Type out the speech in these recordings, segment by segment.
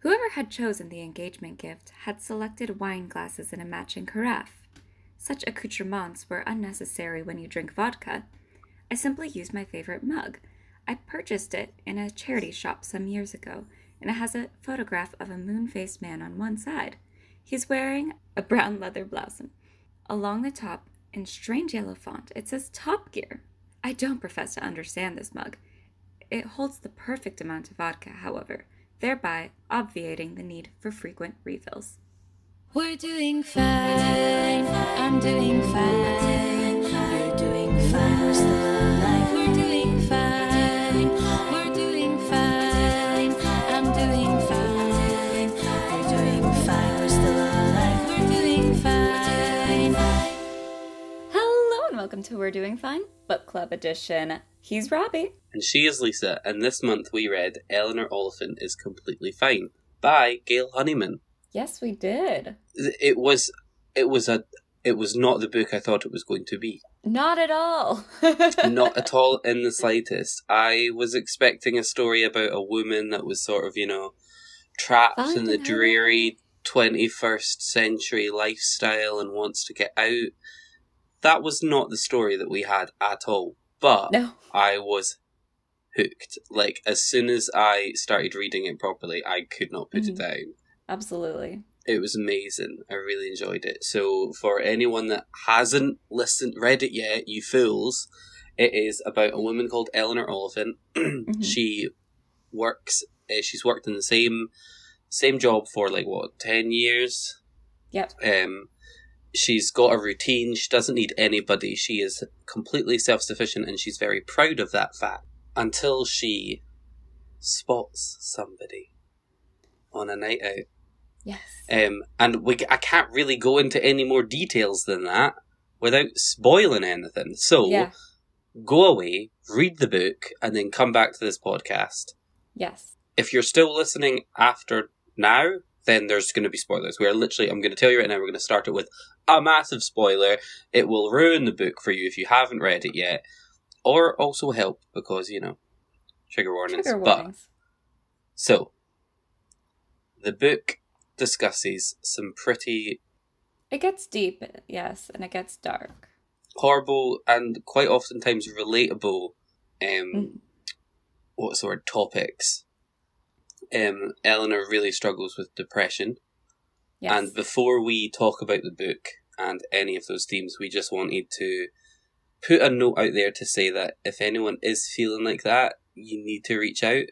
Whoever had chosen the engagement gift had selected wine glasses in a matching carafe. Such accoutrements were unnecessary when you drink vodka. I simply used my favorite mug. I purchased it in a charity shop some years ago, and it has a photograph of a moon faced man on one side. He's wearing a brown leather blouse. Along the top, in strange yellow font, it says Top Gear. I don't profess to understand this mug. It holds the perfect amount of vodka, however, thereby obviating the need for frequent refills. We're doing fine. I'm doing fine. You're doing fine. We're still alive. We're doing fine. We're doing fine. I'm doing fine. You're doing fine. We're still alive. We're doing fine. Hello and welcome to We're Doing Fine Book Club Edition. He's Robbie. And she is Lisa, and this month we read Eleanor Oliphant is Completely Fine by Gail Honeyman. Yes, we did. It was it was a it was not the book I thought it was going to be. Not at all. not at all in the slightest. I was expecting a story about a woman that was sort of, you know, trapped in the Finding dreary 21st century lifestyle and wants to get out. That was not the story that we had at all. But No. I was hooked. Like, as soon as I started reading it properly, I could not put it Mhm. down. Absolutely. It was amazing. I really enjoyed it. So, for anyone that hasn't listened, read it yet, you fools, it is about a woman called Eleanor Oliphant. Mhm. She works. Uh, she's worked in the same same job for like what ten years. Yep. Um, she's got a routine. She doesn't need anybody. She is completely self sufficient, and she's very proud of that fact. Until she spots somebody on a night out. Yes. Um, and we, I can't really go into any more details than that without spoiling anything. So yeah. go away, read the book, and then come back to this podcast. Yes. If you're still listening after now, then there's going to be spoilers. We're literally, I'm going to tell you right now, we're going to start it with a massive spoiler. It will ruin the book for you if you haven't read it yet, or also help because, you know, trigger warnings. Trigger But so, the book discusses some pretty It gets deep, yes, and it gets dark. horrible and quite oftentimes relatable um Mm. what's the word topics. Um Eleanor really struggles with depression. Yes. And before we talk about the book and any of those themes, we just wanted to put a note out there to say that if anyone is feeling like that, you need to reach out.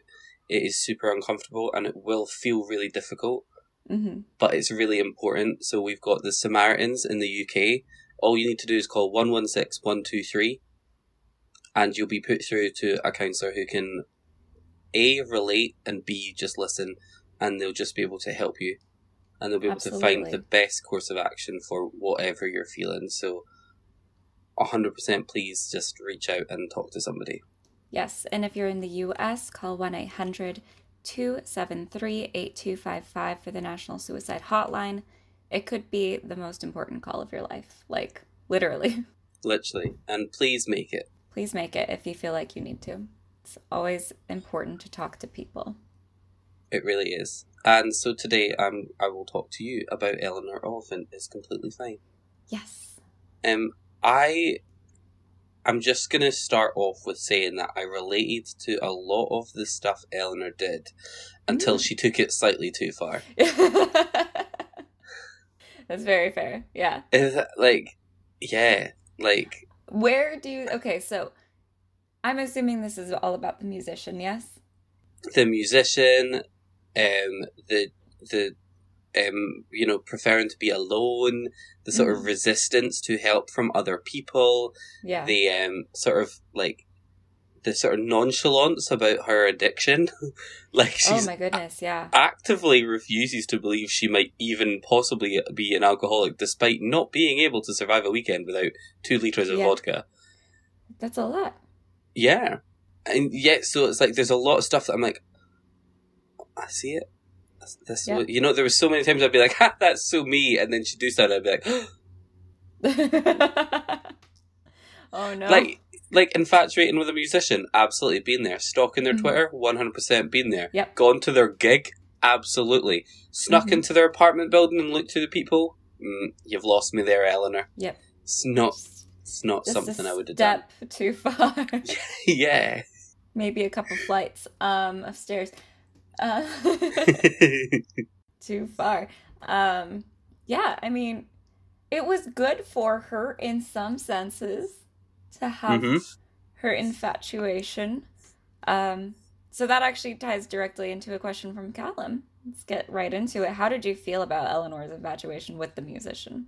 It is super uncomfortable and it will feel really difficult hmm but it's really important. So we've got the Samaritans in the UK. All you need to do is call 116 123 and you'll be put through to a counsellor who can A, relate, and B, just listen, and they'll just be able to help you. And they'll be able to find the best course of action for whatever you're feeling. So 100% please just reach out and talk to somebody. Yes, and if you're in the US, call 1 800 273 8255 for the National Suicide Hotline. It could be the most important call of your life. Like, literally. Literally. And please make it. Please make it if you feel like you need to. It's always important to talk to people. It really is. And so today um, I will talk to you about Eleanor Oliphant is completely fine. Yes. Um, I, I'm just gonna start off with saying that I related to a lot of the stuff Eleanor did until Mm. she took it slightly too far. That's very fair. Yeah. Is that, like, yeah, like Where do you. Okay, so I'm assuming this is all about the musician, yes? the musician, um, the the, um, you know, preferring to be alone, the sort of Mhm. resistance to help from other people, Yeah. the um sort of like the sort of nonchalance about her addiction, like oh she's my goodness, yeah. actively refuses to believe she might even possibly be an alcoholic despite not being able to survive a weekend without two liters of Yeah. vodka. That's a lot. Yeah. And yet, so it's like there's a lot of stuff that I'm like, I see it. That's, that's Yeah. what, you know, there was so many times I'd be like, ha, that's so me. And then she'd do something, I'd be like, oh no. like, like infatuating with a musician, absolutely been there. Stalking their Mhm. Twitter, 100% been there. Yep. Gone to their gig, absolutely. Snuck Mhm. into their apartment building and looked to the people. Mm, you've lost me there, Eleanor. Yep. It's not. It's not Just something I would have done. step too far. yeah. Maybe a couple flights um of stairs. Uh, too far. Um yeah, I mean it was good for her in some senses to have Mhm. her infatuation. Um so that actually ties directly into a question from Callum. Let's get right into it. How did you feel about Eleanor's infatuation with the musician?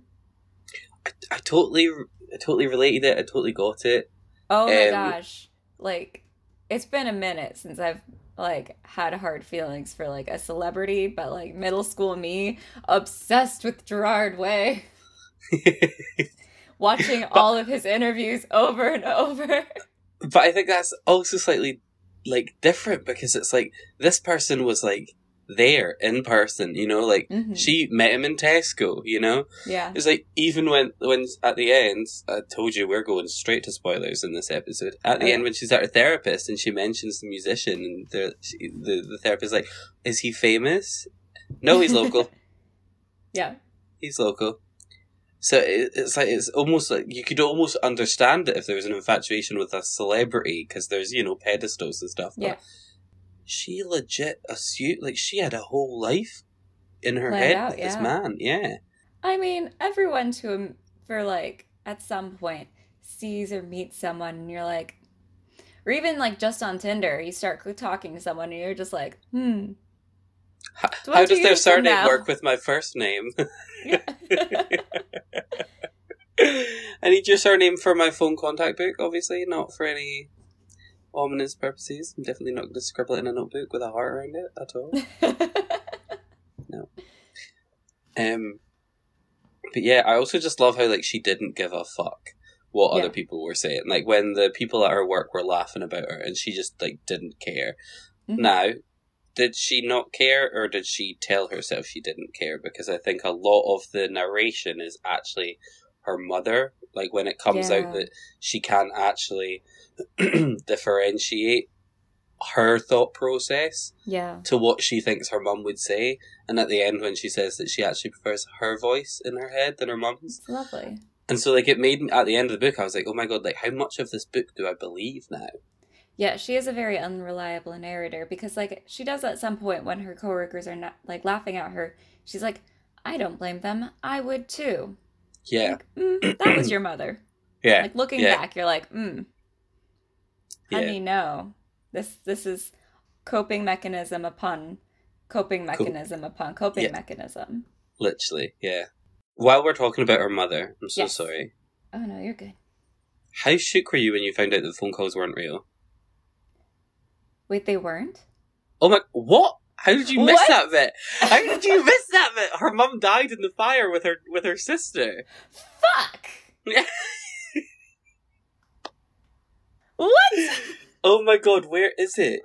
I, I totally, I totally related it. I totally got it. Oh my Um, gosh. Like it's been a minute since I've like had hard feelings for like a celebrity, but like middle school me obsessed with Gerard Way, watching all of his interviews over and over. but I think that's also slightly like different because it's like this person was like there in person, you know, like Mhm. she met him in Tesco, you know. Yeah. It's like even when when at the end, I told you we're going straight to spoilers in this episode. At the Oh, end, when she's at her therapist and she mentions the musician, and the she, the the therapist like, "Is he famous? No, he's local. Yeah. he's local." So it, it's like it's almost like you could almost understand it if there was an infatuation with a celebrity because there's you know pedestals and stuff. But Yeah. She legit assumed like she had a whole life in her Planned head out, with this man. Yeah. I mean, everyone to him for like at some point sees or meets someone and you're like or even like just on Tinder, you start talking to someone and you're just like, hmm. How, how does their surname now. work with my first name? Yeah. I need your surname for my phone contact book, obviously, not for any ominous purposes. I'm definitely not going to scribble it in a notebook with a heart around it at all. No. Um, but yeah, I also just love how like she didn't give a fuck what Yeah. other people were saying. Like when the people at her work were laughing about her, and she just like didn't care. Mhm. Now, did she not care, or did she tell herself she didn't care? Because I think a lot of the narration is actually her mother. Like when it comes Yeah. out that she can't actually differentiate her thought process yeah. to what she thinks her mum would say. And at the end, when she says that she actually prefers her voice in her head than her mum's. Lovely. And so, like, it made me, at the end of the book, I was like, oh my god, like, how much of this book do I believe now? Yeah, she is a very unreliable narrator because, like, she does at some point when her coworkers are not like laughing at her. She's like, "I don't blame them. I would too." Yeah. Like, mm, that was your mother. Yeah. Like looking yeah. back, you're like, "Hmm, Yeah. honey, no. This this is coping mechanism upon coping mechanism upon coping Yeah. mechanism." Literally, yeah. While we're talking about her mother, I'm so Yes. sorry. Oh no, you're good. How shook were you when you found out that the phone calls weren't real? Wait, they weren't? Oh my, what? How did you miss What? that bit? How did you miss that bit? Her mum died in the fire with her with her sister. Fuck. What? Oh my god, where is it?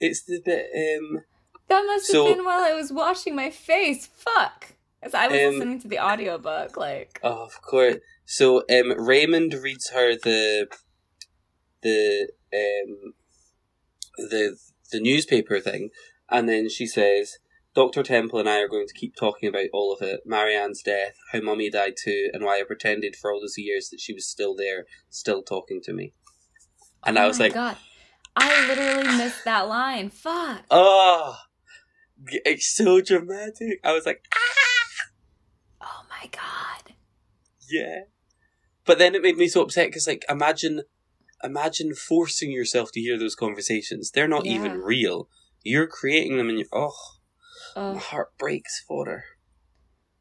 It's the bit. Um, That must have been while I was washing my face. Fuck. As I was Um, listening to the audiobook, like oh, of course. So um, Raymond reads her the the um the the newspaper thing, and then she says, "Doctor Temple and I are going to keep talking about all of it: Marianne's death, how Mummy died too, and why I pretended for all those years that she was still there, still talking to me." And oh I was my like, God, I literally missed that line. Fuck. "Oh." It's so dramatic. I was like, ah. Oh my god. Yeah. But then it made me so upset because, like, imagine, imagine forcing yourself to hear those conversations. They're not even real. You're creating them, and you oh, my Oh heart breaks for her.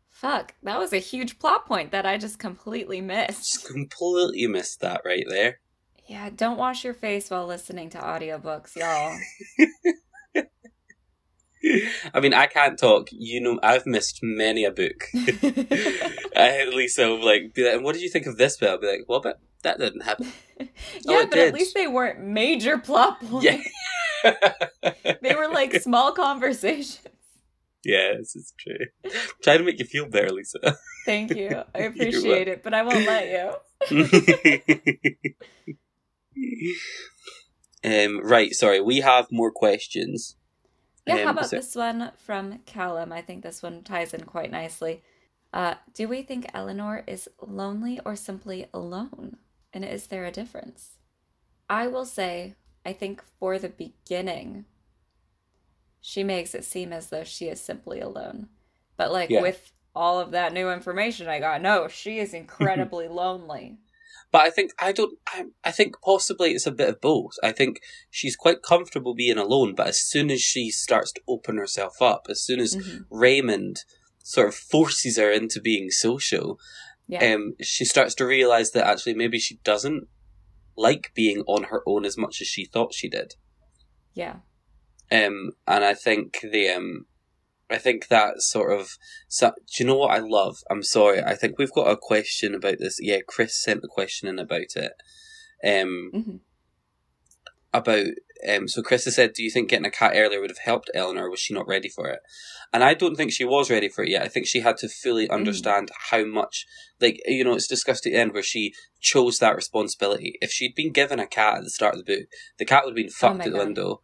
fuck. That was a huge plot point that I just completely missed. Just completely missed that right there. Yeah, don't wash your face while listening to audiobooks, y'all. I mean, I can't talk. You know, I've missed many a book. I, at least I'll like be like, "And "What did you think of this bit?" I'll be like, "Well, but that didn't happen." Oh, yeah, Oh, but did. at least they weren't major plot points. Yeah. They were like small conversations. yes, it's true. Try to make you feel better, Lisa. Thank you. I appreciate it, but I won't let you. Um, right, sorry, we have more questions. Yeah, how Um, about so- this one from Callum? I think this one ties in quite nicely. Uh, do we think Eleanor is lonely or simply alone? And is there a difference? I will say, I think for the beginning, she makes it seem as though she is simply alone. But like Yeah. with all of that new information I got, no, she is incredibly lonely. But I think I don't. I, I think possibly it's a bit of both. I think she's quite comfortable being alone, but as soon as she starts to open herself up, as soon as Mhm. Raymond sort of forces her into being social, Yeah. um, she starts to realize that actually maybe she doesn't like being on her own as much as she thought she did. yeah. Um, and I think the um, I think that sort of. So, do you know what I love? I'm sorry. I think we've got a question about this. Yeah, Chris sent a question in about it. Um, hmm about um. So Chris has said, "Do you think getting a cat earlier would have helped Eleanor? Was she not ready for it?" And I don't think she was ready for it yet. I think she had to fully understand how much, like you know, it's discussed at the end where she chose that responsibility. If she'd been given a cat at the start of the book, the cat would have been fucked my at the God. window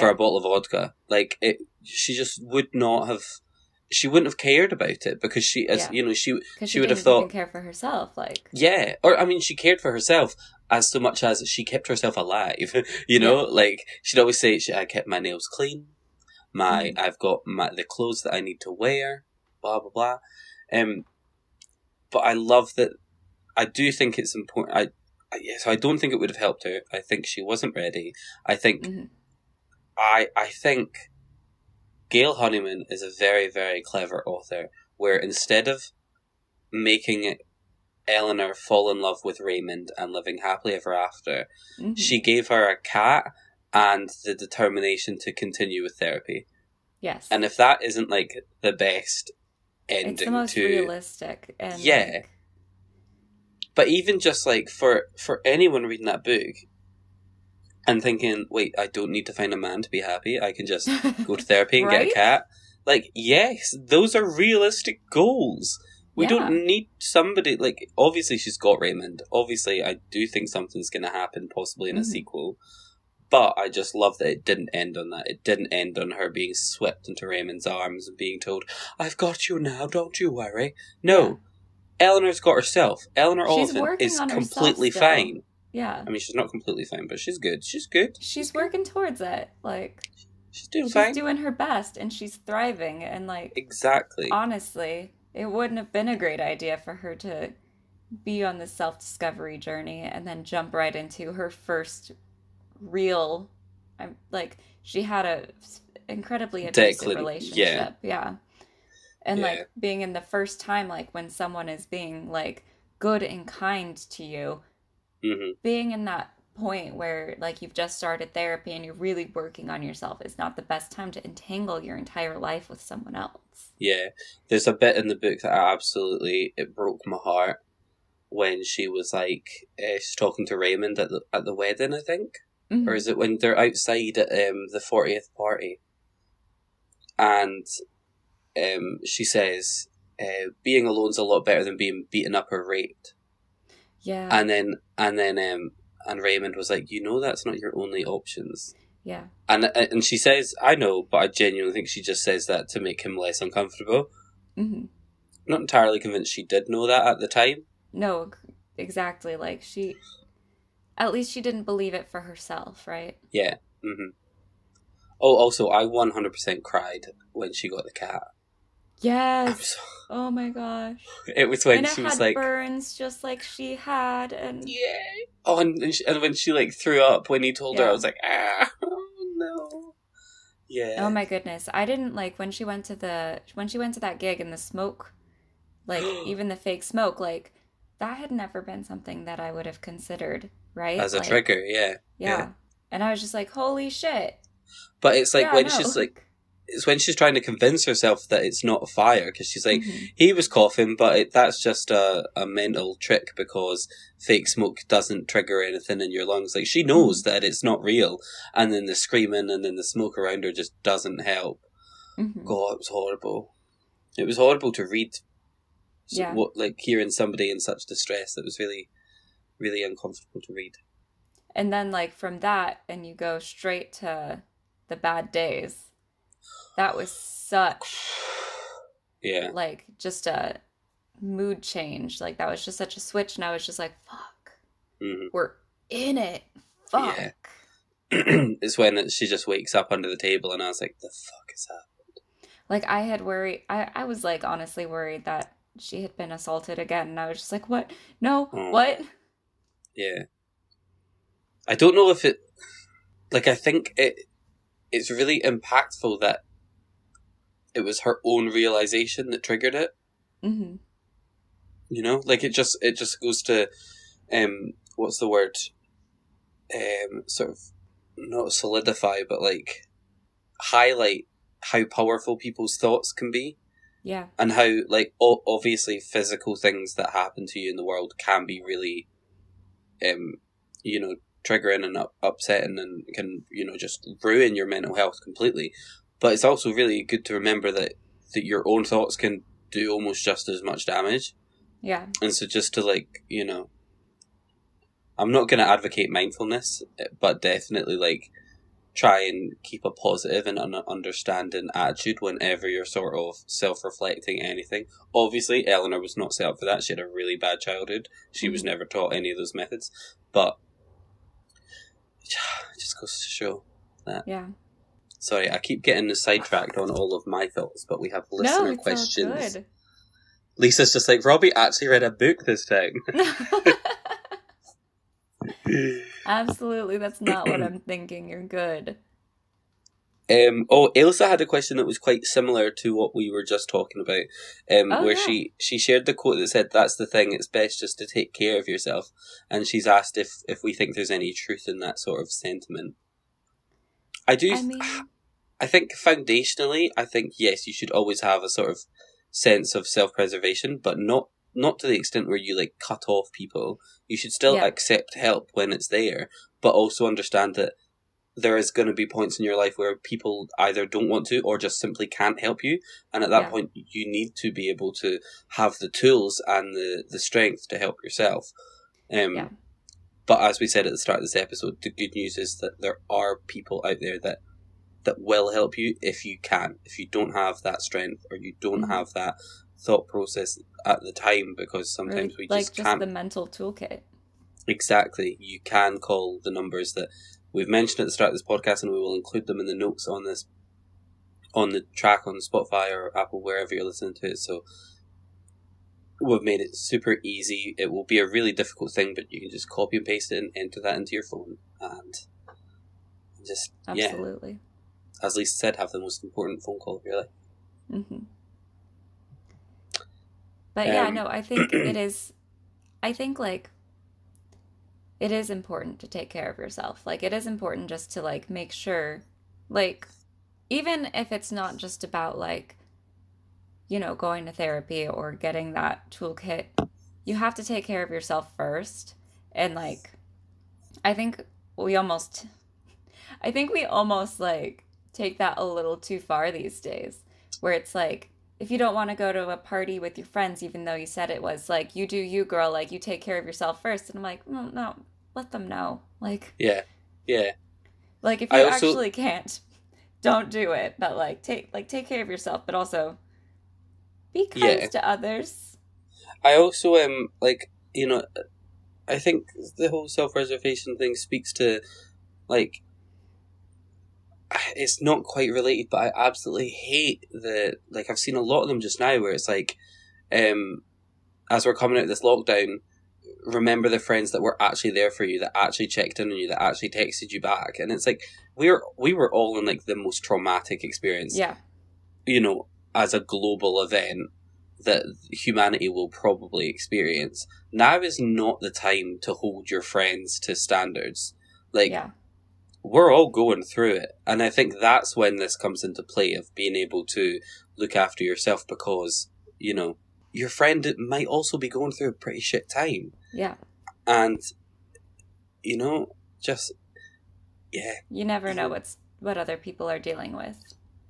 for a bottle of vodka. Like it, she just would not have. She wouldn't have cared about it because she, as Yeah. you know, she she she, would have thought, care for herself. Like, yeah, or I mean, she cared for herself as so much as she kept herself alive. you know, like she'd always say, she, "I kept my nails clean. My, Mhm. I've got my the clothes that I need to wear." Blah blah blah. Um, but I love that. I do think it's important. I, I yeah, so I don't think it would have helped her. I think she wasn't ready. I think mhm. I I think Gail Honeyman is a very very clever author. Where instead of making Eleanor fall in love with Raymond and living happily ever after, Mhm. she gave her a cat and the determination to continue with therapy. yes. And if that isn't like the best ending it's the most to realistic and Yeah. like, but even just like for for anyone reading that book and thinking, wait, I don't need to find a man to be happy. I can just go to therapy and get a cat. Like, yes, those are realistic goals. We Yeah. don't need somebody like. Obviously, she's got Raymond. Obviously, I do think something's going to happen, possibly in a Mhm. sequel. But I just love that it didn't end on that. It didn't end on her being swept into Raymond's arms and being told, "I've got you now. Don't you worry." No, Eleanor's got herself. Eleanor She's Oliphant is completely fine. Yeah. I mean, she's not completely fine, but she's good. She's good. She's working towards it. Like She's doing she's fine. doing her best and she's thriving and like exactly. honestly, it wouldn't have been a great idea for her to be on this self-discovery journey and then jump right into her first real I'm like she had a incredibly abusive Declan- relationship. Yeah. And Yeah. like being in the first time like when someone is being like good and kind to you, hmm being in that point where like you've just started therapy and you're really working on yourself is not the best time to entangle your entire life with someone else. Yeah, there's a bit in the book that I absolutely it broke my heart when she was like uh, she's talking to Raymond at the at the wedding, I think, Mhm. or is it when they're outside at um, the fortieth party, and um, she says, uh, "Being alone's a lot better than being beaten up or raped." Yeah. And then and then um, and Raymond was like, "You know that's not your only options." yeah. And and she says, "I know, but I genuinely think she just says that to make him less uncomfortable." hmm not entirely convinced she did know that at the time. No, exactly. Like she, at least she didn't believe it for herself, right? Yeah. hmm Oh, also, I 100% cried when she got the cat. Yes. Oh my gosh. it was when and she had was like, burns just like she had, and yeah. Oh, and, and, she, and when she like threw up when he told her, I was like, ah, oh, no. Yeah. oh my goodness, I didn't like when she went to the when she went to that gig and the smoke, like even the fake smoke, like that had never been something that I would have considered, right? As a Like, trigger, yeah. Yeah. And I was just like, holy shit. But it's like Yeah, when no. she's like, it's when she's trying to convince herself that it's not a fire because she's like, Mhm. he was coughing, but it, that's just a, a mental trick because fake smoke doesn't trigger anything in your lungs. Like she knows Mm-hmm. that it's not real, and then the screaming and then the smoke around her just doesn't help. Mhm. God, it was horrible. It was horrible to read. So Yeah. What like hearing somebody in such distress that was really, really uncomfortable to read. And then like from that and you go straight to the bad days. That was such Yeah. like just a mood change. Like that was just such a switch, and I was just like, "Fuck, hmm we're in it." Fuck. Yeah. it's when she just wakes up under the table, and I was like, "The fuck is that?" Like I had worried. I I was like honestly worried that she had been assaulted again, and I was just like, "What? No, Oh. what?" Yeah. I don't know if it like I think it it's really impactful that it was her own realization that triggered it. hmm You know? Like it just it just goes to um what's the word? Um sort of not solidify but like highlight how powerful people's thoughts can be Yeah. and how like o- obviously physical things that happen to you in the world can be really um you know triggering and up- upsetting and can you know just ruin your mental health completely but it's also really good to remember that that your own thoughts can do almost just as much damage Yeah. and so just to like you know i'm not going to advocate mindfulness but definitely like try and keep a positive and un- understanding attitude whenever you're sort of self-reflecting anything obviously eleanor was not set up for that she had a really bad childhood she was Mhm. never taught any of those methods but it just goes to show that Yeah. Sorry i keep getting sidetracked on all of my thoughts but we have no, listener it's questions lisa's just like robbie actually read a book this time Absolutely, that's not what I'm thinking. You're good. Um, oh, Elsa had a question that was quite similar to what we were just talking about, um, Oh, where yeah. she she shared the quote that said, "That's the thing. It's best just to take care of yourself." And she's asked if if we think there's any truth in that sort of sentiment. I do. I mean, I think foundationally, I think yes, you should always have a sort of sense of self preservation, but not not to the extent where you like cut off people. You should still Yeah. accept help when it's there, but also understand that there is going to be points in your life where people either don't want to or just simply can't help you, and at that Yeah. point, you need to be able to have the tools and the the strength to help yourself. Um, Yeah. But as we said at the start of this episode, the good news is that there are people out there that that will help you if you can. If you don't have that strength or you don't Mhm. have that thought process at the time, because sometimes we like just just can't. the mental toolkit. Exactly. You can call the numbers that we've mentioned at the start of this podcast, and we will include them in the notes on this, on the track on Spotify or Apple, wherever you're listening to it. So we've made it super easy. It will be a really difficult thing, but you can just copy and paste it and enter that into your phone, and just yeah, Absolutely. As Lisa said, have the most important phone call of your life. hmm But yeah, Um, no, I think it is. I think like it is important to take care of yourself. Like it is important just to like make sure, like even if it's not just about like you know going to therapy or getting that toolkit, you have to take care of yourself first. And like, I think we almost, I think we almost like take that a little too far these days, where it's like if you don't want to go to a party with your friends, even though you said it was like you do you, girl, like you take care of yourself first. And I'm like, no, no, let them know. Like, Yeah, yeah, like if you also- actually can't, don't do it. But like take like take care of yourself, but also be kind Yeah. to others. I also am like you know, I think the whole self reservation thing speaks to like it's not quite related, but I absolutely hate the like I've seen a lot of them just now where it's like, um, as we're coming out of this lockdown, remember the friends that were actually there for you, that actually checked in on you, that actually texted you back, and it's like we're we were all in like the most traumatic experience Yeah, you know, as a global event that humanity will probably experience. Now is not the time to hold your friends to standards. Like, yeah, we're all going through it. And I think that's when this comes into play of being able to look after yourself because, you know, your friend might also be going through a pretty shit time. yeah. And, you know, just, yeah, You never know what's what other people are dealing with.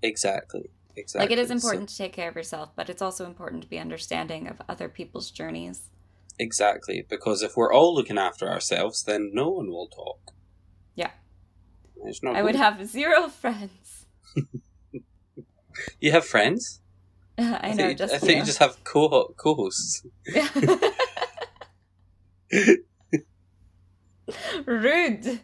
exactly. Exactly. Like it is So- important to take care of yourself, but it's also important to be understanding of other people's journeys. Exactly, because if we're all looking after ourselves, then no one will talk. Yeah. It's not I would have zero friends. You have friends? I know, think, you- just I think you just have co co-hosts. rude.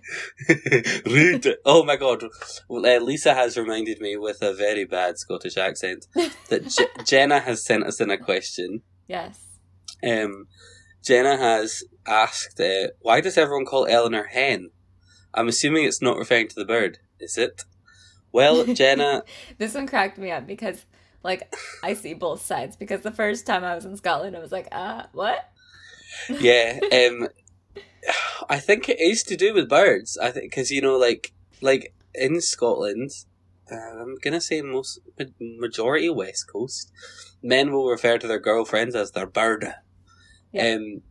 Rude. Oh my god. Well, uh, Lisa has reminded me with a very bad Scottish accent that J- Jenna has sent us in a question. Yes. Um, Jenna has asked, uh, why does everyone call Eleanor hen? I'm assuming it's not referring to the bird, is it? Well, Jenna, This one cracked me up because, like, I see both sides. Because the first time I was in Scotland, I was like, uh, what? yeah, um, I think it is to do with birds. I think because you know, like, like in Scotland, uh, I'm gonna say most ma- majority West Coast men will refer to their girlfriends as their bird. Yeah. Um,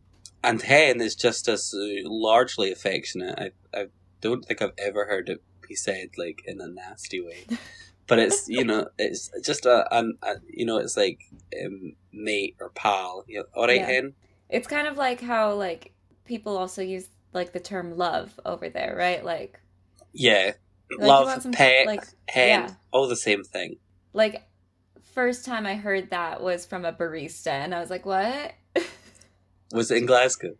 and hen is just as uh, largely affectionate. I, I don't think I've ever heard it be said like in a nasty way. But it's you know it's just a, an a you know it's like um, mate or pal. You know, all right, Yeah. hen. It's kind of like how, like, people also use, like, the term love over there, right? Like, Yeah, Like, love, some- pet, like, hen, yeah. all the same thing. like, first time I heard that was from a barista, and I was like, what? Was it in Glasgow?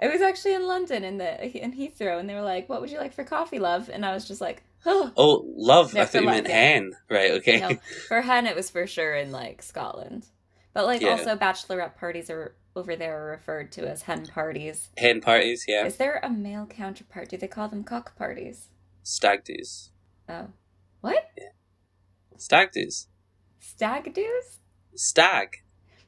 It was actually in London in the in Heathrow, and they were like, "What would you like for coffee, love?" And I was just like, "Oh." Oh, love. Yeah, I thought you love, meant yeah. hen. Right. Okay. No, for hen, it was for sure in like Scotland, but like Yeah. also bachelorette parties are over there are referred to as hen parties. hen parties. Yeah. Is there a male counterpart? Do they call them cock parties? Stag do's. Oh, what Yeah. Stag do's. stag do's? Stag.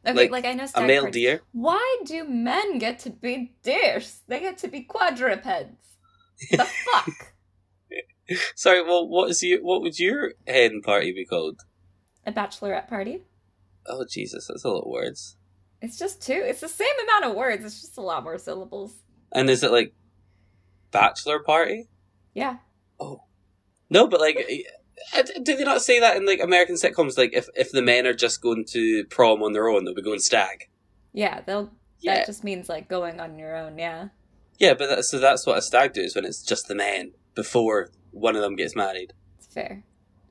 Okay, Like, like, I know A male deer. Why do men get to be deers? They get to be quadrupeds. The fuck? Sorry. Well, what is you? What would your hen party be called? a bachelorette party? Oh Jesus, that's a lot of words. It's just two. It's the same amount of words. It's just a lot more syllables. And is it like bachelor party? Yeah. Oh, no, but like, do they not say that in like American sitcoms? Like, if if the men are just going to prom on their own, they'll be going stag. Yeah, they'll Yeah, that just means like going on your own, yeah. yeah, but that, so that's what a stag do is when it's just the men before one of them gets married. It's fair.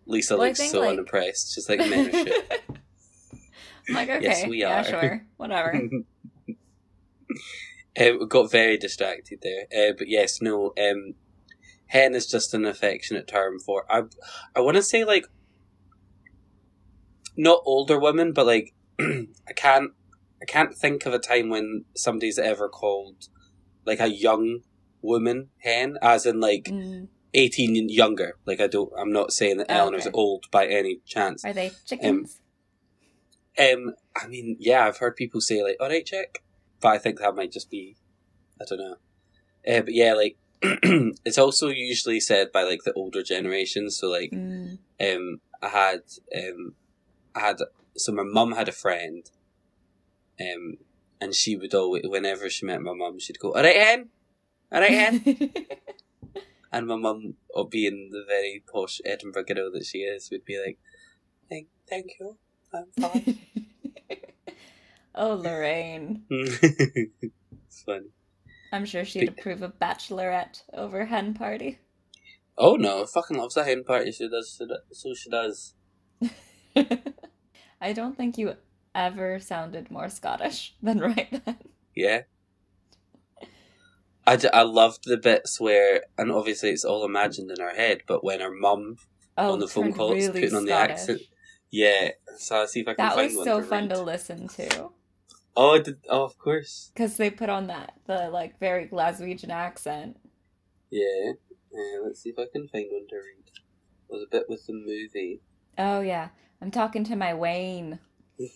Lisa Well, looks think, so like- unimpressed. She's like, men are shit. I'm like, okay, Yes, we yeah, are. sure, whatever. Uh, got very distracted there, uh, but yes, no. Um, hen is just an affectionate term for I. I want to say like not older women, but like I can't. I can't think of a time when somebody's ever called like a young woman hen, as in like Mm, eighteen and younger. Like I don't. I'm not saying that Oh, Eleanor's okay. old by any chance. are they chickens? Um, I mean, yeah, I've heard people say like, "All right, check," but I think that might just be, I don't know. Uh, but yeah, like it's also usually said by like the older generation. So like, Mm, um, I had, um, I had, so my mum had a friend, um, and she would always, whenever she met my mum, she'd go, "All right, hen, all right, hen," and my mum, being the very posh Edinburgh girl that she is, would be like, "Thank, thank you, I'm fine." oh, Lorraine. it's funny. I'm sure she'd approve of bachelorette over hen party. Oh no, fucking loves a hen party. She does. So she does. I don't think you ever sounded more Scottish than right then. Yeah. I, d- I loved the bits where, and obviously it's all imagined in our head, but when her mum Oh, on the phone call is really putting on the accent. Yeah, so I'll see if I can That find was so fun read. to listen to. Oh, did, oh, of course. Because they put on that, the like very Glaswegian accent. Yeah. yeah. Let's see if I can find one to read. It Was a bit with the movie. Oh, yeah. I'm talking to my Wayne.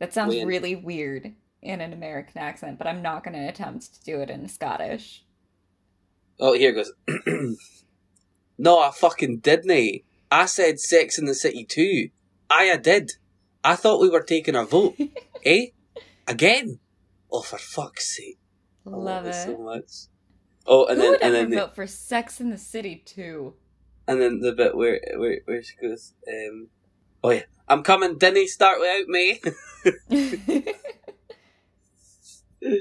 That sounds Wayne. really weird in an American accent, but I'm not going to attempt to do it in Scottish. oh, here it goes. no, I fucking didn't. I said Sex in the City too. I, I did. I thought we were taking a vote. eh? Again? Oh, for fuck's sake. I Love it. so much. Oh, and Who then would and ever then the, vote for Sex in the City too? and then the bit where where where she goes, um, oh yeah, I'm coming. Didn't start without me.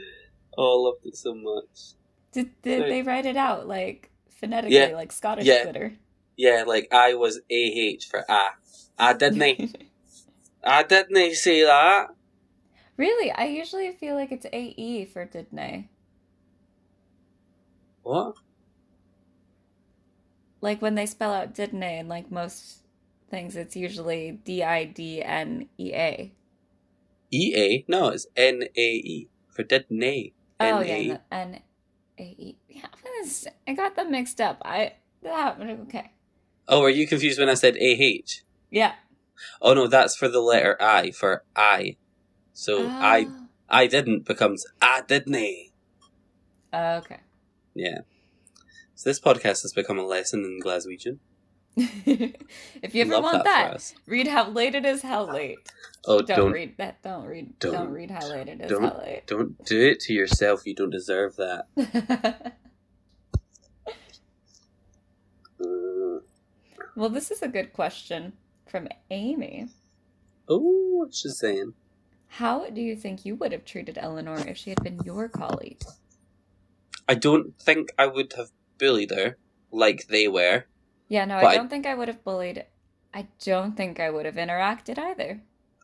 oh, I loved it so much. did did they write it out like phonetically, Yeah. like Scottish Yeah. Twitter? Yeah, like I was AH for ah. I didn't. I didn't say that. Really, I usually feel like it's AE for didn't? What? Like when they spell out didn't in like most things, it's usually D I D N E A. E A? No, it's N A E for didn't. Oh yeah, N A E. Yeah, I got them mixed up. I that okay. Oh, are you confused when I said AH? Yeah. Oh no, that's for the letter I for I. So I Oh. I didn't becomes ah, I didn't. Oh, okay. Yeah. So this podcast has become a lesson in Glaswegian. if you ever Love want that that, read how late it is. How late? Oh, Don't, don't read that. Don't read. Don't, don't- read how late it is. don't- How late? don't do it to yourself. You don't deserve that. Uh, well, this is a good question from Amy. oh, what's she saying? How do you think you would have treated Eleanor if she had been your colleague? I don't think I would have bullied her like they were. Yeah, no, I I- don't think I would have bullied. I don't think I would have interacted either.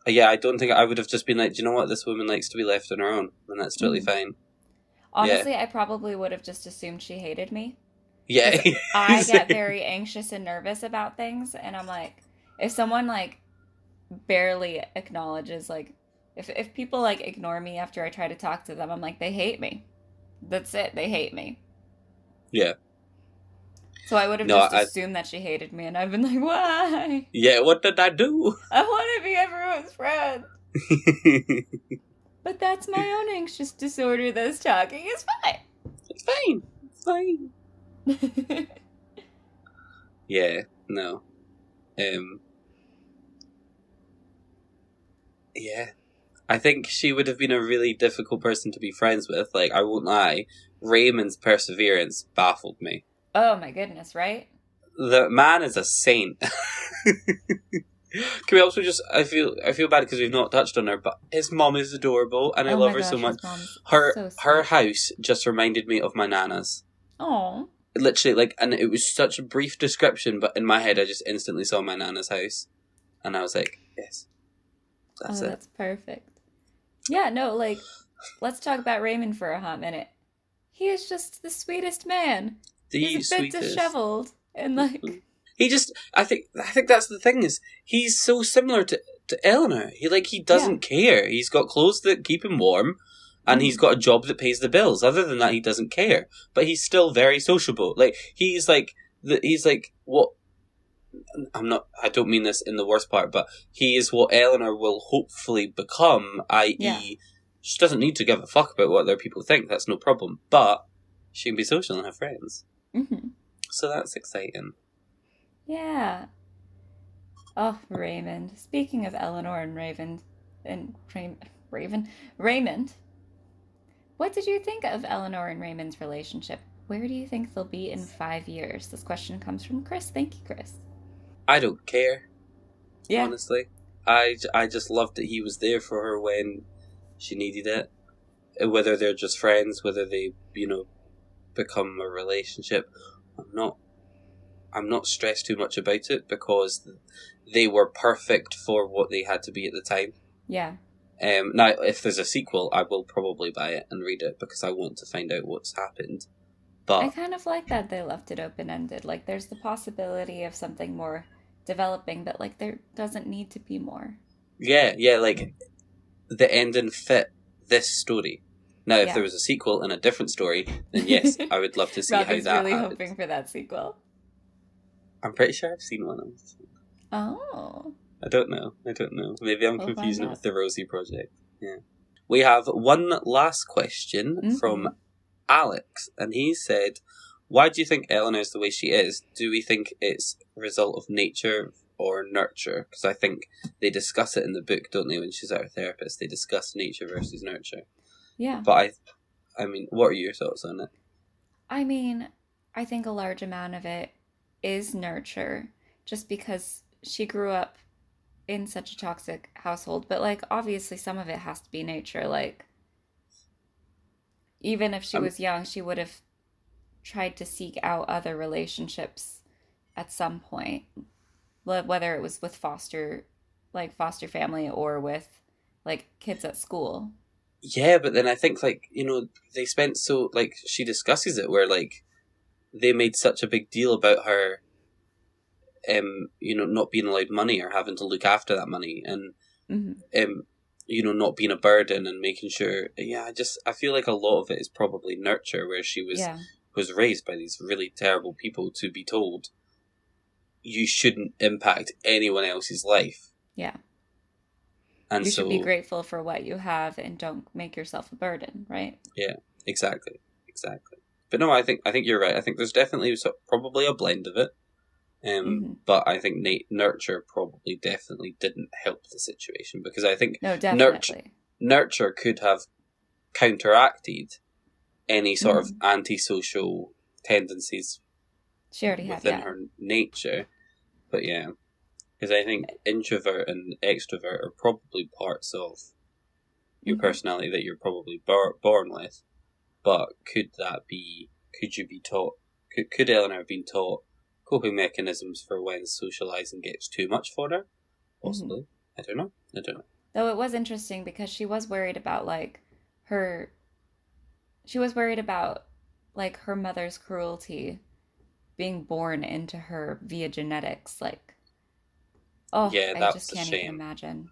Yeah, I don't think I would have just been like, do you know what? This woman likes to be left on her own, and that's totally Mhm. fine. Honestly, I probably would have just assumed she hated me. Yeah. I get very anxious and nervous about things, and I'm like, if someone like barely acknowledges, like, if if people like ignore me after I try to talk to them, I'm like, they hate me. That's it. They hate me. Yeah. So I would have No, just I- assumed that she hated me, and I've been like, why? Yeah, what did I do? I want to be everyone's friend. But that's my own anxious disorder that's talking is it's fine. It's fine. It's fine. Yeah, no. Um Yeah. I think she would have been a really difficult person to be friends with. Like, I won't lie. Raymond's perseverance baffled me. oh my goodness, right? The man is a saint. Can we also just? I feel I feel bad because we've not touched on her, but his mom is adorable, and I Oh love her so much. Her so her house just reminded me of my nana's. Oh, Literally, like, and it was such a brief description, but in my head, I just instantly saw my nana's house, and I was like, yes, that's oh, it. that's perfect. Yeah, no, like, let's talk about Raymond for a hot minute. He is just the sweetest man. The He's a bit sweetest. disheveled and mm-hmm. like, He just, I think, I think that's the thing is he's so similar to to Eleanor. He like he doesn't care. He's got clothes that keep him warm, and he's mm-hmm. got a job that pays the bills. Other than that, he doesn't care. But he's still very sociable. Like he's like the he's like what. I'm not. I don't mean this in the worst part, but he is what Eleanor will hopefully become. I.e., Yeah. she doesn't need to give a fuck about what other people think. That's no problem. But she can be social and have friends. mhm. So that's exciting. yeah. Oh, Raymond. Speaking of Eleanor and Raven, and Ray- Raven, Raymond. What did you think of Eleanor and Raymond's relationship? Where do you think they'll be in five years? This question comes from Chris. Thank you, Chris. I don't care. Yeah. honestly. I, I just loved that he was there for her when she needed it. Whether they're just friends, whether they, you know, become a relationship, I'm not. I'm not stressed too much about it because they were perfect for what they had to be at the time. Yeah. Um, now, if there's a sequel, I will probably buy it and read it because I want to find out what's happened. But I kind of like that they left it open ended. Like, there's the possibility of something more developing, but like, there doesn't need to be more. Yeah, yeah, like the ending fit this story. Now, if Yeah. there was a sequel and a different story, then yes, I would love to see how that. really happened. hoping for that sequel. I'm pretty sure I've seen one of them. Oh. I don't know. I don't know. Maybe I'm We'll confusing it with the Rosie Project. Yeah. We have one last question Mhm. from Alex, and he said, "Why do you think Eleanor is the way she is? Do we think it's a result of nature or nurture? Because I think they discuss it in the book, don't they? When she's at her therapist, they discuss nature versus nurture. Yeah. But I, I mean, what are your thoughts on it? I mean, I think a large amount of it is nurture just because she grew up in such a toxic household. But, like, obviously, some of it has to be nature. Like, even if she Um, was young, she would have tried to seek out other relationships at some point, whether it was with foster, like foster family, or with like kids at school. Yeah, but then I think like you know they spent so like she discusses it where like they made such a big deal about her, um, you know, not being allowed money or having to look after that money and hmm um, you know, not being a burden and making sure. Yeah, I just I feel like a lot of it is probably nurture where she was Yeah. Was raised by these really terrible people to be told you shouldn't impact anyone else's life. Yeah. And you so should be grateful for what you have and don't make yourself a burden, right? Yeah, exactly, exactly. But no, I think I think you're right. I think there's definitely so, probably a blend of it. Um, Mhm. but I think Nate nurture probably definitely didn't help the situation because I think No, Nurture- definitely. nurture could have counteracted any sort of Mm-hmm. antisocial tendencies She already had, within yeah. her nature. But yeah, because I think introvert and extrovert are probably parts of your Mhm. personality that you're probably bor- born with. But could that be? Could you be taught? Could, could Eleanor have been taught coping mechanisms for when socializing gets too much for her? Mm-hmm. Possibly. I don't know. I don't know. Though it was interesting because she was worried about like her she was worried about like her mother's cruelty being born into her via genetics like oh Yeah, I that's just can't shame. even imagine.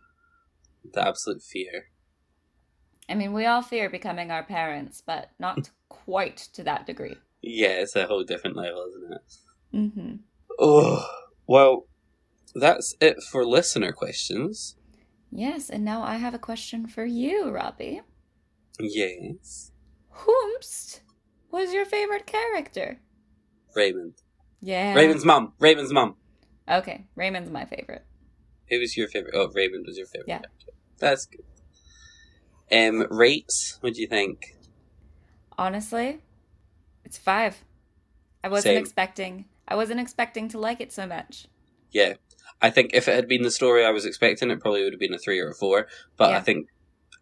The absolute fear. I mean, we all fear becoming our parents, but not quite to that degree. Yeah, it's a whole different level, isn't it? Mm-hmm. Oh, well, that's it for listener questions. Yes, and now I have a question for you, Robbie. Yes. Whomst was your favorite character? Raymond. Yeah. Raymond's mom. Raymond's mom. Okay, Raymond's my favorite. Who was your favorite? Oh, Raymond was your favorite. Yeah. character. That's good. Um, rates. What do you think? Honestly, it's five. I wasn't Same. expecting. I wasn't expecting to like it so much. Yeah, I think if it had been the story I was expecting, it probably would have been a three or a four. But I think,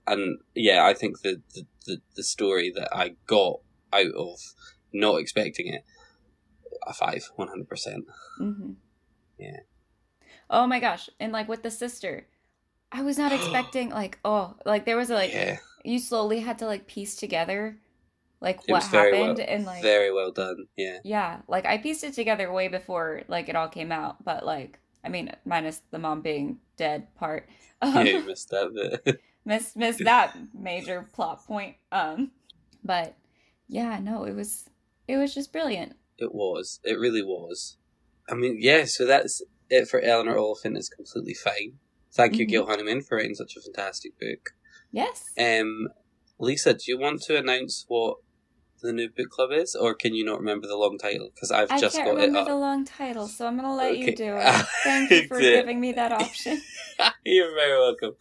and yeah, I think the the, the the story that I got out of not expecting it, a five, one hundred percent. Mm-hmm. Yeah. Oh my gosh! And like with the sister, I was not expecting like oh like there was a like Yeah, you slowly had to like piece together like it what happened well, and like very well done. Yeah, yeah like I pieced it together way before like it all came out. But like I mean minus the mom being dead part. yeah, Um, you missed that bit. miss miss that major plot point. Um, but yeah, no, it was it was just brilliant. It was. It really was. I mean, yeah, so that's it for Eleanor Oliphant is completely fine. Thank you, Mhm. Gail Honeyman, for writing such a fantastic book. Yes. Um, Lisa, do you want to announce what the new book club is, or can you not remember the long title? Because I've I just can't got it remember up. the long title, so I'm gonna let Okay. you do it. Thank you for giving me that option. You're very welcome.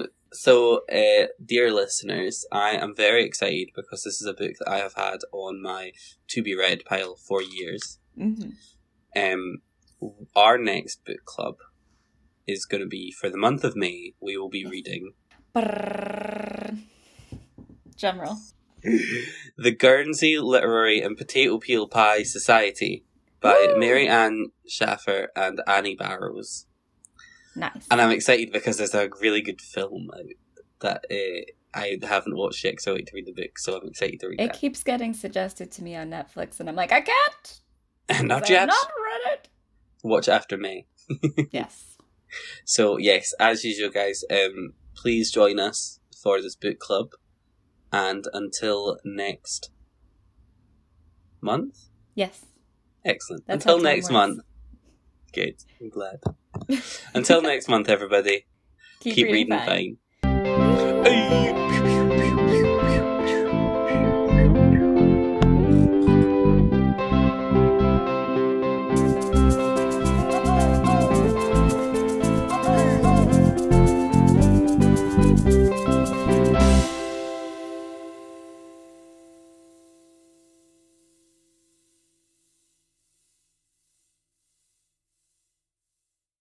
um, so, uh, dear listeners, I am very excited because this is a book that I have had on my to be read pile for years. hmm Um, our next book club is going to be for the month of May. We will be reading roll. The Guernsey Literary and Potato Peel Pie Society by Woo! Mary Ann Shaffer and Annie Barrows. Nice. And I'm excited because there's a really good film out that uh, I haven't watched yet so I wait to read the book, so I'm excited to read It that. keeps getting suggested to me on Netflix, and I'm like, I can't. Not yet. I've not read it. Watch after May. Yes. So yes, as usual, guys, um, please join us for this book club, and until next month. Yes. Excellent. That's until next works. month. Good. I'm glad. until next month, everybody. Keep, Keep, reading, reading, fine. fine. Hey.